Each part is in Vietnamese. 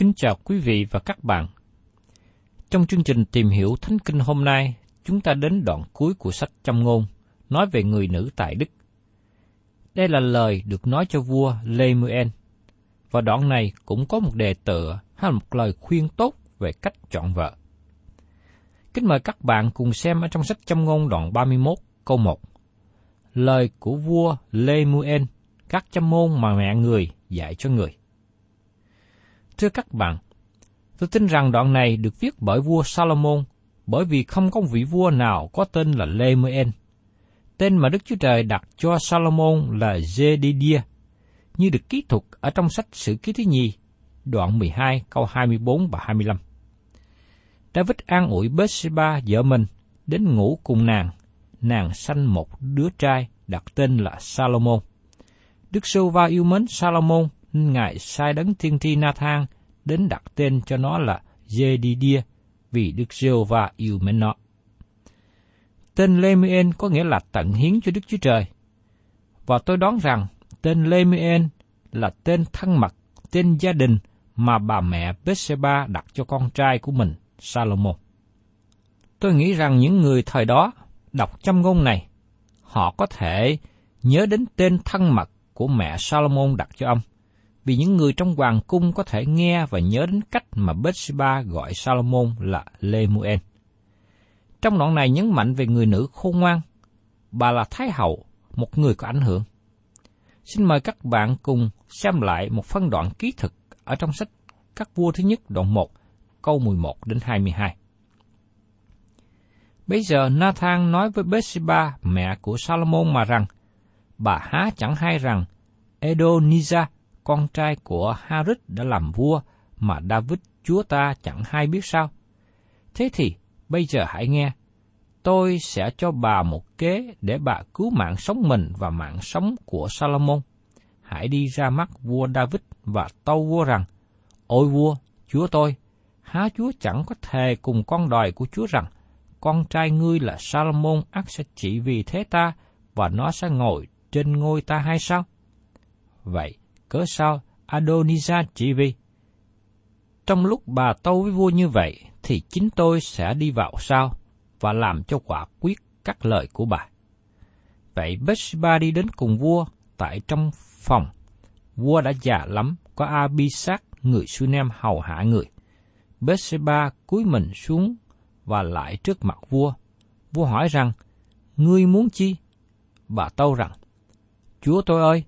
Kính chào quý vị và các bạn. Trong chương trình tìm hiểu Thánh Kinh hôm nay, chúng ta đến đoạn cuối của sách Châm ngôn, nói về người nữ tại Đức. Đây là lời được nói cho vua Lemuel, và đoạn này cũng có một đề tựa hay một lời khuyên tốt về cách chọn vợ. Kính mời các bạn cùng xem ở trong sách Châm ngôn đoạn 31 câu 1. Lời của vua Lemuel, các châm môn mà mẹ người dạy cho người. Thưa các bạn, tôi tin rằng đoạn này được viết bởi vua Salomon bởi vì không có vị vua nào có tên là Lemuel. Tên mà Đức Chúa Trời đặt cho Salomon là Jedidia, như được ký thuật ở trong sách Sử ký thứ nhì, đoạn 12 câu 24 và 25. David an ủi Bathsheba vợ mình đến ngủ cùng nàng, nàng sanh một đứa trai đặt tên là Salomon. Đức Sô Va yêu mến Salomon Ngài sai đấng tiên tri Nathan đến đặt tên cho nó là Jedidia vì Đức giê va yêu mến nó. Tên Lemuel có nghĩa là tận hiến cho Đức Chúa Trời. Và tôi đoán rằng tên Lemuel là tên thân mật, tên gia đình mà bà mẹ Bethsheba đặt cho con trai của mình, Salomon. Tôi nghĩ rằng những người thời đó đọc châm ngôn này, họ có thể nhớ đến tên thân mật của mẹ Salomon đặt cho ông, vì những người trong hoàng cung có thể nghe và nhớ đến cách mà Bathsheba gọi Salomon là Lemuel. Trong đoạn này nhấn mạnh về người nữ khôn ngoan, bà là Thái hậu, một người có ảnh hưởng. Xin mời các bạn cùng xem lại một phân đoạn ký thực ở trong sách Các vua thứ nhất đoạn 1, câu 11 đến 22. Bây giờ Nathan nói với Bathsheba, mẹ của Salomon mà rằng, bà há chẳng hay rằng Edoniza, con trai của Harith đã làm vua mà David chúa ta chẳng hay biết sao. Thế thì, bây giờ hãy nghe, tôi sẽ cho bà một kế để bà cứu mạng sống mình và mạng sống của Salomon. Hãy đi ra mắt vua David và tâu vua rằng, Ôi vua, chúa tôi, há chúa chẳng có thề cùng con đòi của chúa rằng, con trai ngươi là Salomon ắt sẽ chỉ vì thế ta, và nó sẽ ngồi trên ngôi ta hay sao? Vậy, cớ sao Adonijah chỉ vì? Trong lúc bà tâu với vua như vậy, thì chính tôi sẽ đi vào sau và làm cho quả quyết các lời của bà. Vậy Bathsheba đi đến cùng vua tại trong phòng. Vua đã già lắm, có Abisag, người Sunem hầu hạ người. Bathsheba cúi mình xuống và lại trước mặt vua. Vua hỏi rằng, Ngươi muốn chi? Bà tâu rằng, Chúa tôi ơi,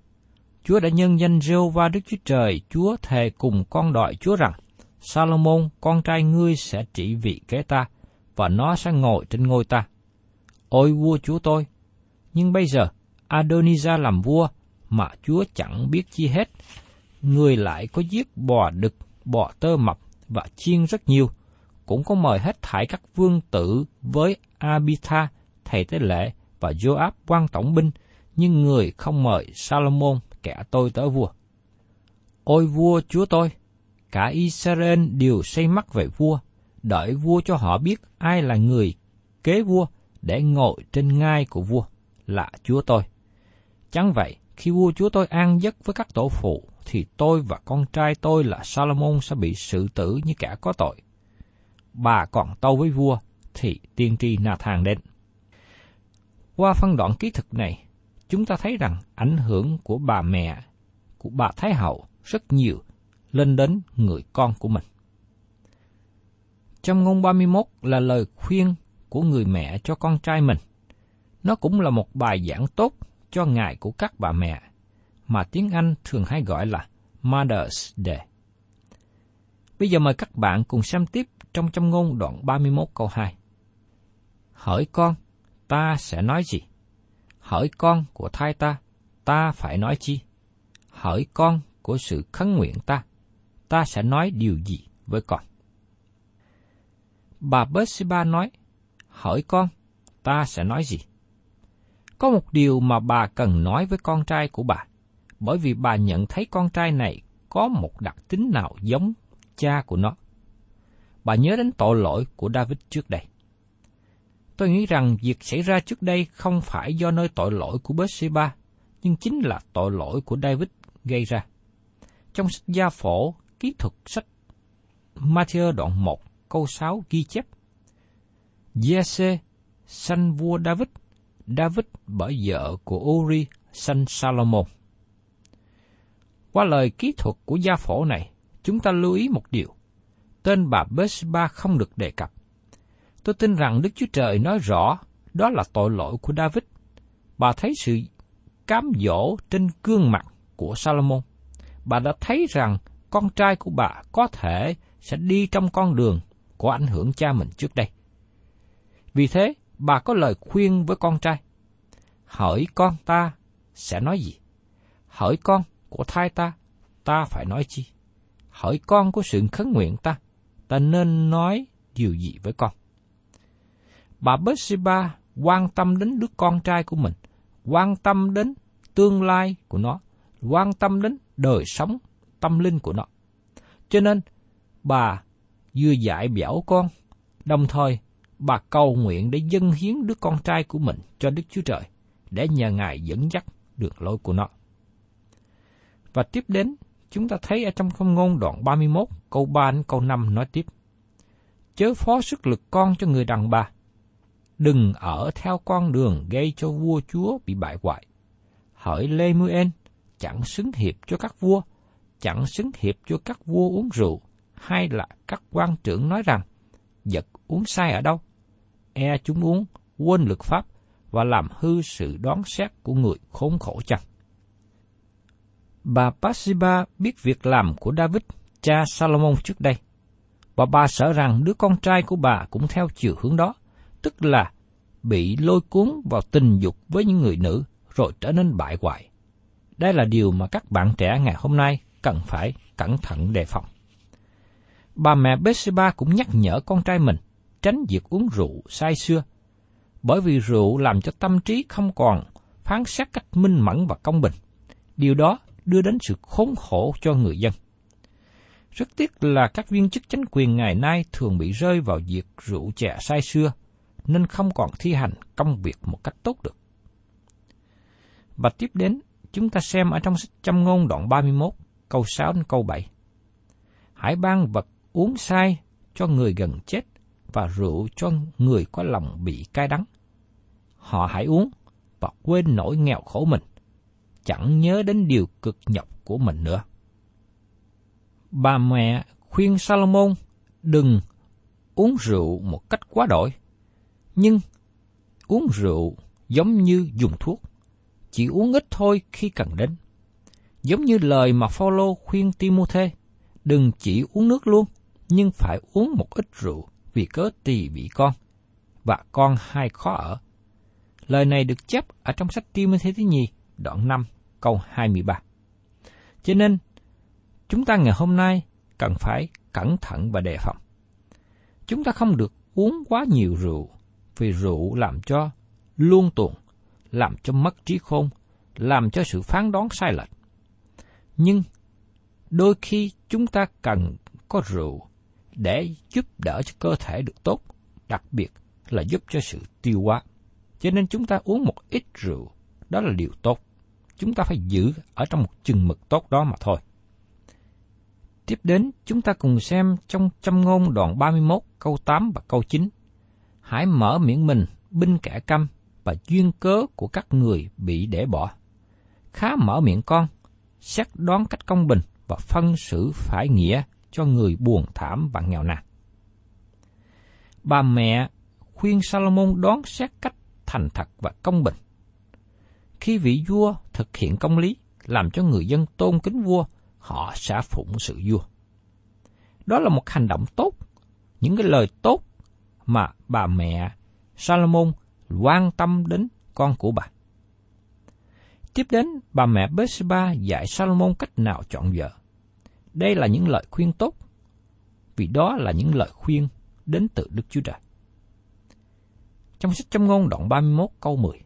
Chúa đã nhân danh rêu va Đức Chúa Trời, Chúa thề cùng con đòi Chúa rằng, Salomon, con trai ngươi sẽ trị vị kế ta, và nó sẽ ngồi trên ngôi ta. Ôi vua chúa tôi! Nhưng bây giờ, Adonijah làm vua, mà chúa chẳng biết chi hết. Người lại có giết bò đực, bò tơ mập và chiên rất nhiều, cũng có mời hết thải các vương tử với Abitha, thầy tế lễ, và Joab quan tổng binh, nhưng người không mời Salomon kẻ tôi tới vua. Ôi vua chúa tôi! Cả Israel đều say mắt về vua, đợi vua cho họ biết ai là người kế vua để ngồi trên ngai của vua, là chúa tôi. Chẳng vậy, khi vua chúa tôi an giấc với các tổ phụ, thì tôi và con trai tôi là Salomon sẽ bị xử tử như kẻ có tội. Bà còn tâu với vua, thì tiên tri Nathan đến. Qua phân đoạn ký thực này, chúng ta thấy rằng ảnh hưởng của bà mẹ, của bà Thái Hậu rất nhiều lên đến người con của mình. Trong ngôn 31 là lời khuyên của người mẹ cho con trai mình. Nó cũng là một bài giảng tốt cho ngày của các bà mẹ, mà tiếng Anh thường hay gọi là Mother's Day. Bây giờ mời các bạn cùng xem tiếp trong trong ngôn đoạn 31 câu 2. Hỏi con, ta sẽ nói gì? Hỏi con của thai ta, ta phải nói chi? Hỏi con của sự khấn nguyện ta, ta sẽ nói điều gì với con? Bà bersiba nói, hỏi con, ta sẽ nói gì? Có một điều mà bà cần nói với con trai của bà, bởi vì bà nhận thấy con trai này có một đặc tính nào giống cha của nó. Bà nhớ đến tội lỗi của David trước đây. Tôi nghĩ rằng việc xảy ra trước đây không phải do nơi tội lỗi của Bathsheba, nhưng chính là tội lỗi của David gây ra. Trong sách gia phổ, kỹ thuật sách Matthew đoạn 1 câu 6 ghi chép Jesse sanh vua David, David bởi vợ của Uri sanh Salomon. Qua lời kỹ thuật của gia phổ này, chúng ta lưu ý một điều. Tên bà Bathsheba không được đề cập. Tôi tin rằng Đức Chúa Trời nói rõ đó là tội lỗi của David. Bà thấy sự cám dỗ trên gương mặt của Salomon. Bà đã thấy rằng con trai của bà có thể sẽ đi trong con đường của ảnh hưởng cha mình trước đây. Vì thế, bà có lời khuyên với con trai. Hỏi con ta sẽ nói gì? Hỏi con của thai ta, ta phải nói chi? Hỏi con của sự khấn nguyện ta, ta nên nói điều gì với con? Bà Bathsheba quan tâm đến đứa con trai của mình, quan tâm đến tương lai của nó, quan tâm đến đời sống tâm linh của nó. Cho nên, bà vừa dạy bảo con, đồng thời bà cầu nguyện để dâng hiến đứa con trai của mình cho Đức Chúa Trời, để nhờ Ngài dẫn dắt đường lối của nó. Và tiếp đến, chúng ta thấy ở trong không ngôn đoạn 31, câu 3 đến câu 5 nói tiếp. Chớ phó sức lực con cho người đàn bà, đừng ở theo con đường gây cho vua chúa bị bại hoại. Hỡi Lê Mưu En, chẳng xứng hiệp cho các vua, chẳng xứng hiệp cho các vua uống rượu, hay là các quan trưởng nói rằng, giật uống sai ở đâu? E chúng uống, quên lực pháp và làm hư sự đoán xét của người khốn khổ chăng? Bà Bathsheba biết việc làm của David, cha Salomon trước đây, và bà sợ rằng đứa con trai của bà cũng theo chiều hướng đó, tức là bị lôi cuốn vào tình dục với những người nữ rồi trở nên bại hoại. Đây là điều mà các bạn trẻ ngày hôm nay cần phải cẩn thận đề phòng bà mẹ Bathsheba cũng nhắc nhở con trai mình tránh việc uống rượu say xưa, bởi vì rượu làm cho tâm trí không còn phán xét cách minh mẫn và công bình. Điều đó đưa đến sự khốn khổ cho người dân. Rất tiếc là các viên chức chính quyền ngày nay thường bị rơi vào việc rượu chè say xưa, nên không còn thi hành công việc một cách tốt được. Và tiếp đến, chúng ta xem ở trong sách châm ngôn đoạn 31, câu 6 đến câu 7. Hãy ban vật uống say cho người gần chết và rượu cho người có lòng bị cay đắng. Họ hãy uống và quên nỗi nghèo khổ mình, chẳng nhớ đến điều cực nhọc của mình nữa. Bà mẹ khuyên Salomon đừng uống rượu một cách quá đổi, nhưng uống rượu giống như dùng thuốc, chỉ uống ít thôi khi cần đến. Giống như lời mà Phaolô khuyên Timôthê, đừng chỉ uống nước luôn, nhưng phải uống một ít rượu vì cớ tỳ bị con, và con hai khó ở. Lời này được chép ở trong sách Timôthê thứ nhì, đoạn 5, câu 23. Cho nên, chúng ta ngày hôm nay cần phải cẩn thận và đề phòng. Chúng ta không được uống quá nhiều rượu, vì rượu làm cho luôn tuồng, làm cho mất trí khôn, làm cho sự phán đoán sai lệch. Nhưng đôi khi chúng ta cần có rượu để giúp đỡ cho cơ thể được tốt, đặc biệt là giúp cho sự tiêu hóa. Cho nên chúng ta uống một ít rượu, đó là điều tốt. Chúng ta phải giữ ở trong một chừng mực tốt đó mà thôi. Tiếp đến, chúng ta cùng xem trong châm ngôn đoạn 31 câu 8 và câu 9. Hãy mở miệng mình binh kẻ câm và duyên cớ của các người bị để bỏ. Khá mở miệng con, xét đoán cách công bình và phân xử phải nghĩa cho người buồn thảm và nghèo nàn. Bà mẹ khuyên Salomon đoán xét cách thành thật và công bình. Khi vị vua thực hiện công lý, làm cho người dân tôn kính vua, họ sẽ phụng sự vua. Đó là một hành động tốt, những cái lời tốt mà bà mẹ Salomon quan tâm đến con của bà. Tiếp đến, bà mẹ Bathsheba dạy Salomon cách nào chọn vợ. Đây là những lời khuyên tốt, vì đó là những lời khuyên đến từ Đức Chúa Trời. Trong sách châm ngôn đoạn 31 câu 10,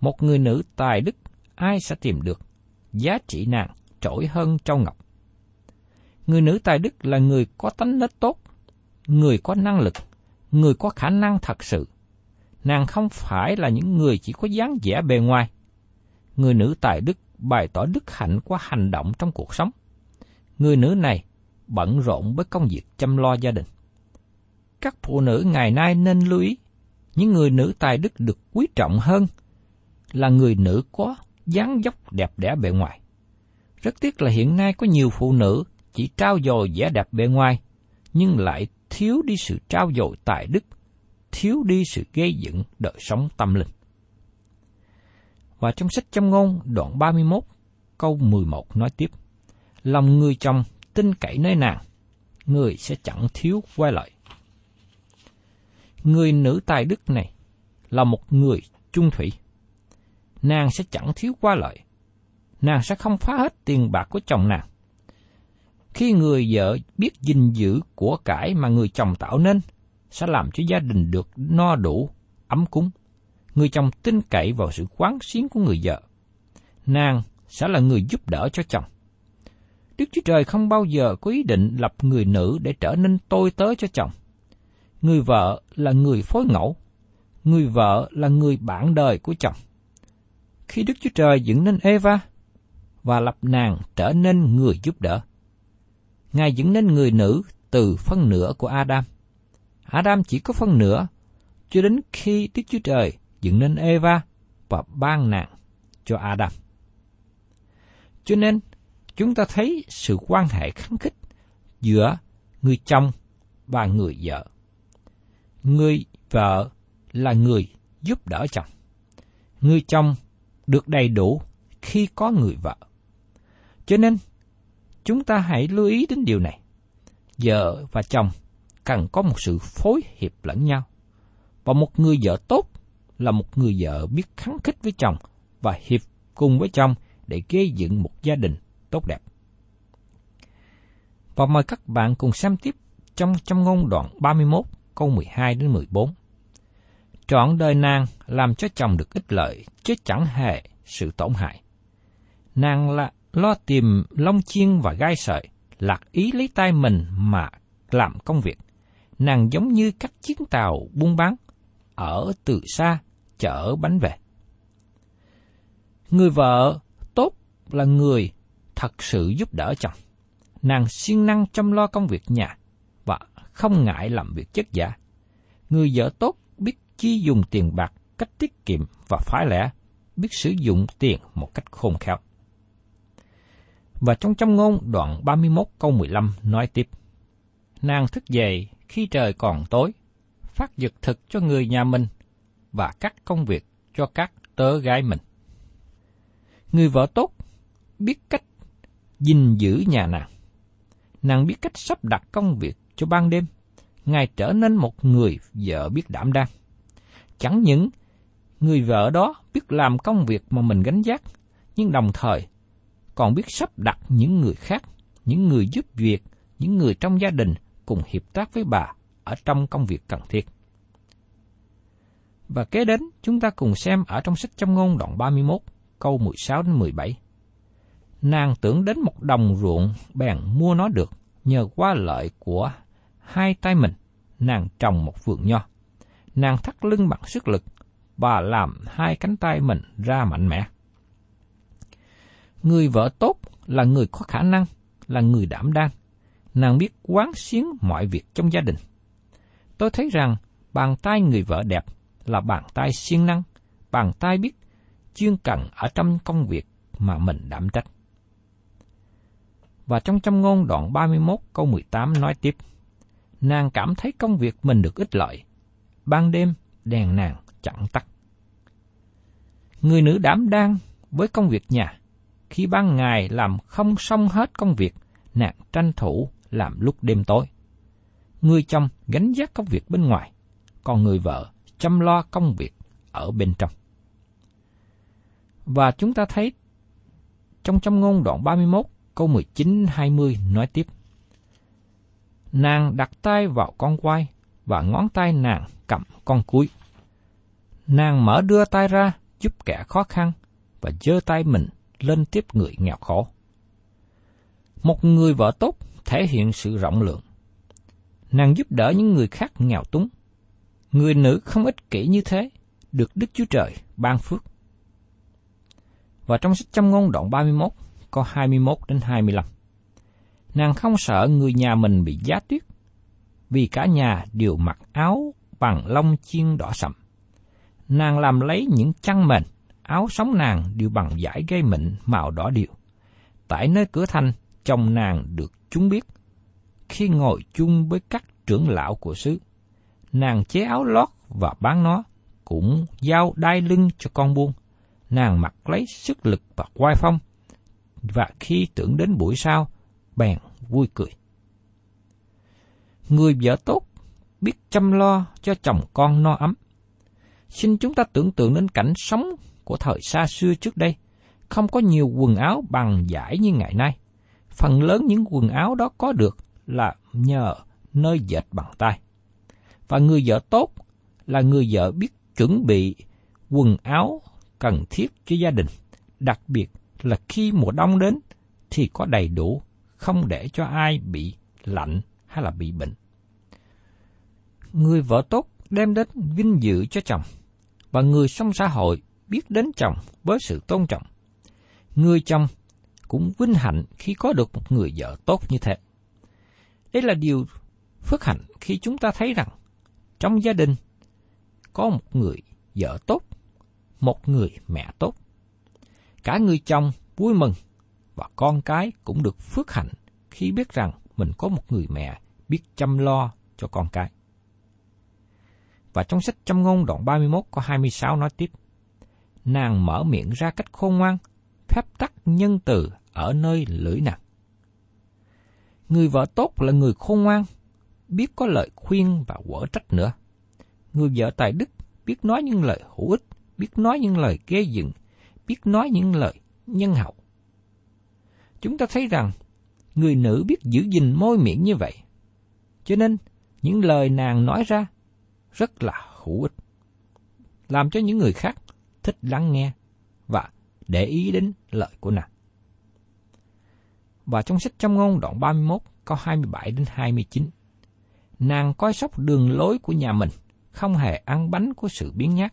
Một người nữ tài đức ai sẽ tìm được, giá trị nàng trỗi hơn châu ngọc. Người nữ tài đức là người có tánh nết tốt, người có năng lực, người có khả năng thật sự. Nàng không phải là những người chỉ có dáng vẻ bề ngoài. Người nữ tài đức bày tỏ đức hạnh qua hành động trong cuộc sống. Người nữ này bận rộn với công việc chăm lo gia đình. Các phụ nữ ngày nay nên lưu ý, những người nữ tài đức được quý trọng hơn là người nữ có dáng dốc đẹp đẽ bề ngoài. Rất tiếc là hiện nay có nhiều phụ nữ chỉ trao dồi vẻ đẹp bề ngoài, nhưng lại thiếu đi sự trao dồi tài đức, thiếu đi sự gây dựng đời sống tâm linh. Và trong sách châm ngôn đoạn 31 câu 11 nói tiếp, Lòng người chồng tin cậy nơi nàng, người sẽ chẳng thiếu quay lại. Người nữ tài đức này là một người trung thủy. Nàng sẽ chẳng thiếu qua lợi. Nàng sẽ không phá hết tiền bạc của chồng nàng. Khi người vợ biết gìn giữ của cải mà người chồng tạo nên, sẽ làm cho gia đình được no đủ, ấm cúng. Người chồng tin cậy vào sự quán xuyến của người vợ. Nàng sẽ là người giúp đỡ cho chồng. Đức Chúa Trời không bao giờ có ý định lập người nữ để trở nên tôi tớ cho chồng. Người vợ là người phối ngẫu, người vợ là người bạn đời của chồng. Khi Đức Chúa Trời dựng nên Eva và lập nàng trở nên người giúp đỡ, Ngài dựng nên người nữ từ phân nửa của Adam. Adam chỉ có phân nửa, cho đến khi Đức Chúa Trời dựng nên Eva và ban nàng cho Adam. Cho nên, chúng ta thấy sự quan hệ kháng khích giữa người chồng và người vợ. Người vợ là người giúp đỡ chồng. Người chồng được đầy đủ khi có người vợ. Cho nên, chúng ta hãy lưu ý đến điều này. Vợ và chồng cần có một sự phối hiệp lẫn nhau. Và một người vợ tốt là một người vợ biết kháng khích với chồng và hiệp cùng với chồng để gây dựng một gia đình tốt đẹp. Và mời các bạn cùng xem tiếp trong trong ngôn đoạn 31 câu 12 đến 14. Trọn đời nàng làm cho chồng được ích lợi, chứ chẳng hề sự tổn hại. Nàng là lo tìm long chiên và gai sợi, lạc ý lấy tay mình mà làm công việc. Nàng giống như các chiến tàu buôn bán, ở từ xa chở bánh về. Người vợ tốt là người thật sự giúp đỡ chồng. Nàng siêng năng chăm lo công việc nhà và không ngại làm việc chất giả. Người vợ tốt biết chi dùng tiền bạc cách tiết kiệm và phái lẽ, biết sử dụng tiền một cách khôn khéo. Và trong trăm ngôn đoạn 31 câu 15 nói tiếp, nàng thức dậy khi trời còn tối, phát dực thực cho người nhà mình và cắt công việc cho các tớ gái mình. Người vợ tốt biết cách gìn giữ nhà nàng. Nàng biết cách sắp đặt công việc cho ban đêm. Ngài trở nên một người vợ biết đảm đang. Chẳng những người vợ đó biết làm công việc mà mình gánh vác, nhưng đồng thời còn biết sắp đặt những người khác, những người giúp việc, những người trong gia đình cùng hiệp tác với bà ở trong công việc cần thiết. Và kế đến, chúng ta cùng xem ở trong sách trong ngôn đoạn 31, câu 16 đến 17. Nàng tưởng đến một đồng ruộng bèn mua nó được, nhờ qua lợi của hai tay mình, nàng trồng một vườn nho. Nàng thắt lưng bằng sức lực, và làm hai cánh tay mình ra mạnh mẽ. Người vợ tốt là người có khả năng, là người đảm đang. Nàng biết quán xuyến mọi việc trong gia đình. Tôi thấy rằng bàn tay người vợ đẹp là bàn tay siêng năng, bàn tay biết chuyên cần ở trong công việc mà mình đảm trách. Và trong châm ngôn đoạn 31 câu 18 nói tiếp, nàng cảm thấy công việc mình được ích lợi, ban đêm đèn nàng chẳng tắt. Người nữ đảm đang với công việc nhà, khi ban ngày làm không xong hết công việc, nàng tranh thủ làm lúc đêm tối. Người chồng gánh vác công việc bên ngoài, còn người vợ chăm lo công việc ở bên trong. Và chúng ta thấy trong trong ngôn đoạn 31 câu 19-20 nói tiếp. Nàng đặt tay vào con quai và ngón tay nàng cầm con cuối. Nàng mở đưa tay ra giúp kẻ khó khăn và giơ tay mình lên tiếp người nghèo khổ. Một người vợ tốt thể hiện sự rộng lượng. Nàng giúp đỡ những người khác nghèo túng. Người nữ không ích kỷ như thế, được Đức Chúa Trời ban phước. Và trong sách châm ngôn đoạn 31, có 21 đến 25. Nàng không sợ người nhà mình bị giá tuyết, vì cả nhà đều mặc áo bằng lông chiên đỏ sậm. Nàng làm lấy những chăn mền, áo sóng nàng đều bằng vải gây mịn màu đỏ điệu. Tại nơi cửa thành, chồng nàng được chúng biết. Khi ngồi chung với các trưởng lão của xứ, nàng chế áo lót và bán nó, cũng giao đai lưng cho con buôn. Nàng mặc lấy sức lực và quai phong, và khi tưởng đến buổi sau, bèn vui cười. Người vợ tốt biết chăm lo cho chồng con no ấm. Xin chúng ta tưởng tượng đến cảnh sống của thời xa xưa trước đây, không có nhiều quần áo bằng giải như ngày nay. Phần lớn những quần áo đó có được là nhờ nơi dệt bằng tay. Và người vợ tốt là người vợ biết chuẩn bị quần áo cần thiết cho gia đình, đặc biệt là khi mùa đông đến thì có đầy đủ, không để cho ai bị lạnh hay là bị bệnh. Người vợ tốt đem đến vinh dự cho chồng, và người trong xã hội biết đến chồng với sự tôn trọng. Người chồng cũng vinh hạnh khi có được một người vợ tốt như thế. Đây là điều phước hạnh khi chúng ta thấy rằng trong gia đình có một người vợ tốt, một người mẹ tốt. Cả người chồng vui mừng và con cái cũng được phước hạnh khi biết rằng mình có một người mẹ biết chăm lo cho con cái. Và trong sách châm ngôn đoạn 31 có 26 nói tiếp, Nàng mở miệng ra cách khôn ngoan, phép tắc nhân từ ở nơi lưỡi nàng. Người vợ tốt là người khôn ngoan, biết có lời khuyên và quở trách nữa. Người vợ tài đức biết nói những lời hữu ích, biết nói những lời ghê dựng, biết nói những lời nhân hậu. Chúng ta thấy rằng người nữ biết giữ gìn môi miệng như vậy. Cho nên, những lời nàng nói ra rất là hữu ích. Làm cho những người khác thích lắng nghe và để ý đến lời của nàng. Và trong sách trong ngôn đoạn 31 câu 27 đến 29, nàng coi sóc đường lối của nhà mình, không hề ăn bánh của sự biến nhát.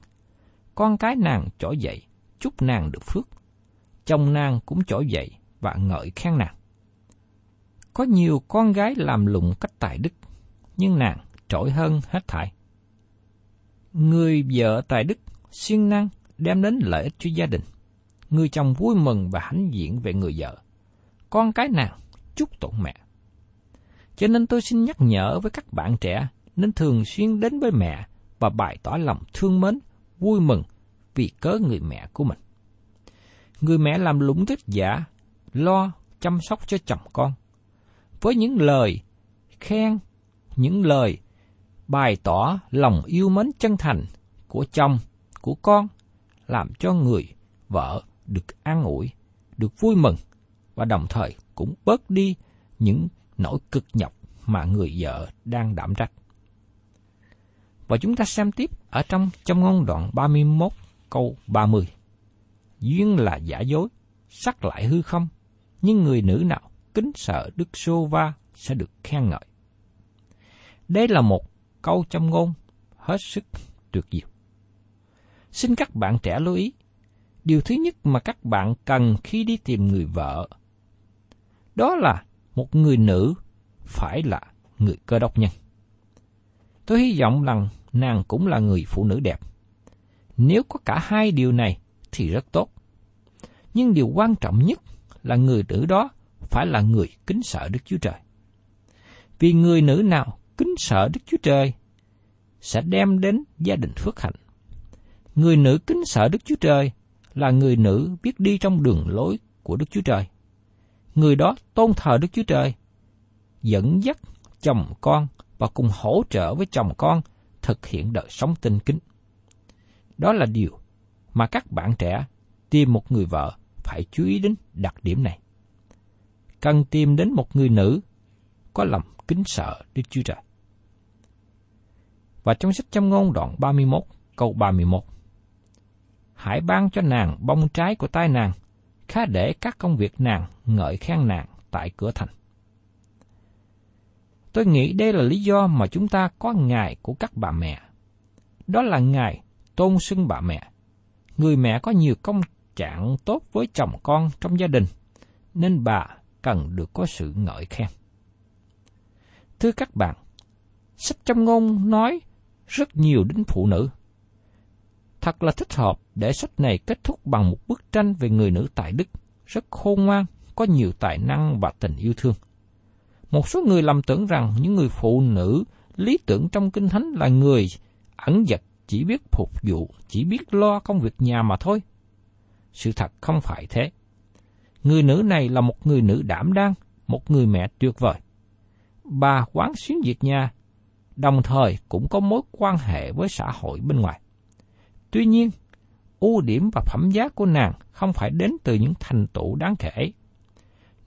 Con cái nàng trỗi dậy, chúc nàng được phước. Chồng nàng cũng trỗi dậy và ngợi khen nàng. Có nhiều con gái làm lụng cách tài đức, nhưng nàng trội hơn hết thảy. Người vợ tài đức, siêng năng, đem đến lợi ích cho gia đình. Người chồng vui mừng và hãnh diện về người vợ. Con cái nàng chúc tụng mẹ. Cho nên tôi xin nhắc nhở với các bạn trẻ nên thường xuyên đến với mẹ và bày tỏ lòng thương mến, vui mừng vì cớ người mẹ của mình. Người mẹ làm lũng tích giả, lo chăm sóc cho chồng con. Với những lời khen, những lời bày tỏ lòng yêu mến chân thành của chồng, của con, làm cho người vợ được an ủi, được vui mừng và đồng thời cũng bớt đi những nỗi cực nhọc mà người vợ đang đảm trách. Và chúng ta xem tiếp ở trong trong ngôn đoạn 31 câu 30. Duyên là giả dối, sắc lại hư không, nhưng người nữ nào kính sợ Đức Sô Va sẽ được khen ngợi. Đây là một câu trong ngôn hết sức tuyệt diệu. Xin các bạn trẻ lưu ý, điều thứ nhất mà các bạn cần khi đi tìm người vợ, đó là một người nữ phải là người cơ đốc nhân. Tôi hy vọng rằng nàng cũng là người phụ nữ đẹp. Nếu có cả hai điều này thì rất tốt. Nhưng điều quan trọng nhất là người nữ đó phải là người kính sợ Đức Chúa Trời. Vì người nữ nào kính sợ Đức Chúa Trời sẽ đem đến gia đình phước hạnh. Người nữ kính sợ Đức Chúa Trời là người nữ biết đi trong đường lối của Đức Chúa Trời. Người đó tôn thờ Đức Chúa Trời, dẫn dắt chồng con và cùng hỗ trợ với chồng con thực hiện đời sống tinh kính. Đó là điều mà các bạn trẻ tìm một người vợ phải chú ý đến đặc điểm này. Cần tìm đến một người nữ có lòng kính sợ Đức Chúa Trời. Và trong sách châm ngôn đoạn 31 câu 31 Hãy ban cho nàng bông trái của tay nàng, khá để các công việc nàng ngợi khen nàng tại cửa thành. Tôi nghĩ đây là lý do mà chúng ta có ngày của các bà mẹ. Đó là ngày tôn xưng bà mẹ. Người mẹ có nhiều công trạng tốt với chồng con trong gia đình, nên bà cần được có sự ngợi khen. Thưa các bạn, sách trong ngôn nói rất nhiều đến phụ nữ. Thật là thích hợp để sách này kết thúc bằng một bức tranh về người nữ tại Đức, rất khôn ngoan, có nhiều tài năng và tình yêu thương. Một số người lầm tưởng rằng những người phụ nữ lý tưởng trong kinh thánh là người ẩn dật chỉ biết phục vụ, chỉ biết lo công việc nhà mà thôi. Sự thật không phải thế. Người nữ này là một người nữ đảm đang, một người mẹ tuyệt vời. Bà quán xuyến việc nhà, đồng thời cũng có mối quan hệ với xã hội bên ngoài. Tuy nhiên, ưu điểm và phẩm giá của nàng không phải đến từ những thành tựu đáng kể.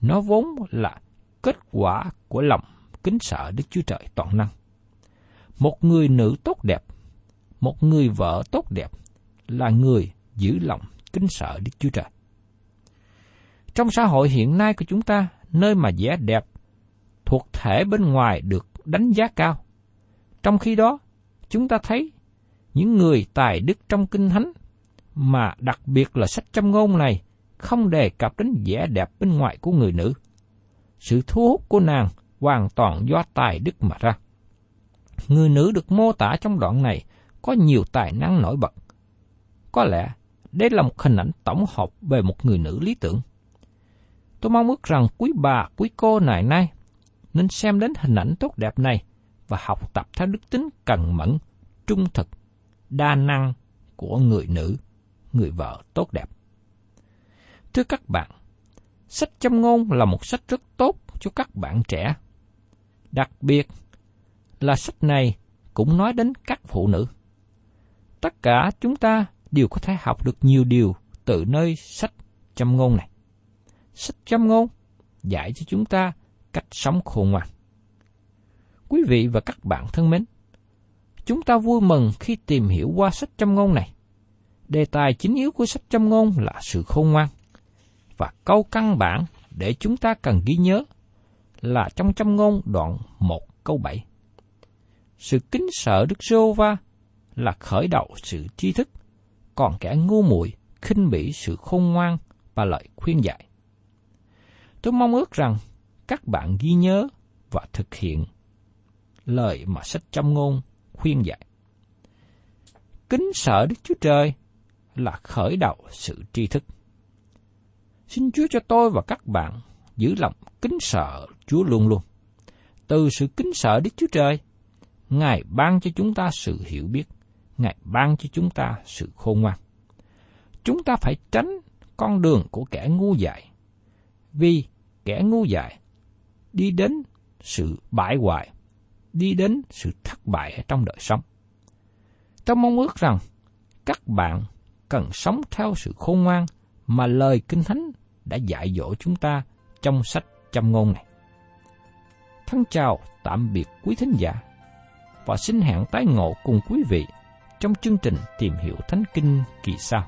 Nó vốn là kết quả của lòng kính sợ Đức Chúa Trời toàn năng. Một người nữ tốt đẹp, một người vợ tốt đẹp là người giữ lòng kính sợ Đức Chúa Trời. Trong xã hội hiện nay của chúng ta, nơi mà vẻ đẹp thuộc thể bên ngoài được đánh giá cao. Trong khi đó, chúng ta thấy những người tài đức trong kinh thánh mà đặc biệt là sách châm ngôn này không đề cập đến vẻ đẹp bên ngoài của người nữ. Sự thu hút của nàng hoàn toàn do tài đức mà ra. Người nữ được mô tả trong đoạn này có nhiều tài năng nổi bật. Có lẽ đây là một hình ảnh tổng hợp về một người nữ lý tưởng. Tôi mong ước rằng quý bà, quý cô này nay nên xem đến hình ảnh tốt đẹp này và học tập theo đức tính cần mẫn, trung thực, đa năng của người nữ, người vợ tốt đẹp. Thưa các bạn, sách châm ngôn là một sách rất tốt cho các bạn trẻ. Đặc biệt là sách này cũng nói đến các phụ nữ. Tất cả chúng ta đều có thể học được nhiều điều từ nơi sách châm ngôn này. Sách châm ngôn dạy cho chúng ta cách sống khôn ngoan. Quý vị và các bạn thân mến, chúng ta vui mừng khi tìm hiểu qua sách châm ngôn này. Đề tài chính yếu của sách châm ngôn là sự khôn ngoan. Và câu căn bản để chúng ta cần ghi nhớ là trong châm ngôn đoạn 1 câu 7. Sự kính sợ Đức giê va là khởi đầu sự tri thức, còn kẻ ngu muội khinh bỉ sự khôn ngoan và lời khuyên dạy. Tôi mong ước rằng các bạn ghi nhớ và thực hiện lời mà sách châm ngôn khuyên dạy. Kính sợ Đức Chúa Trời là khởi đầu sự tri thức. Xin Chúa cho tôi và các bạn giữ lòng kính sợ Chúa luôn luôn. từ sự kính sợ Đức Chúa Trời. Ngài ban cho chúng ta sự hiểu biết, Ngài ban cho chúng ta sự khôn ngoan. Chúng ta phải tránh con đường của kẻ ngu dại, vì kẻ ngu dại đi đến sự bại hoại, đi đến sự thất bại trong đời sống. Tôi mong ước rằng các bạn cần sống theo sự khôn ngoan mà lời Kinh Thánh đã dạy dỗ chúng ta trong sách châm ngôn này. Thân chào tạm biệt quý thính giả và xin hẹn tái ngộ cùng quý vị trong chương trình tìm hiểu Thánh Kinh kỳ sau.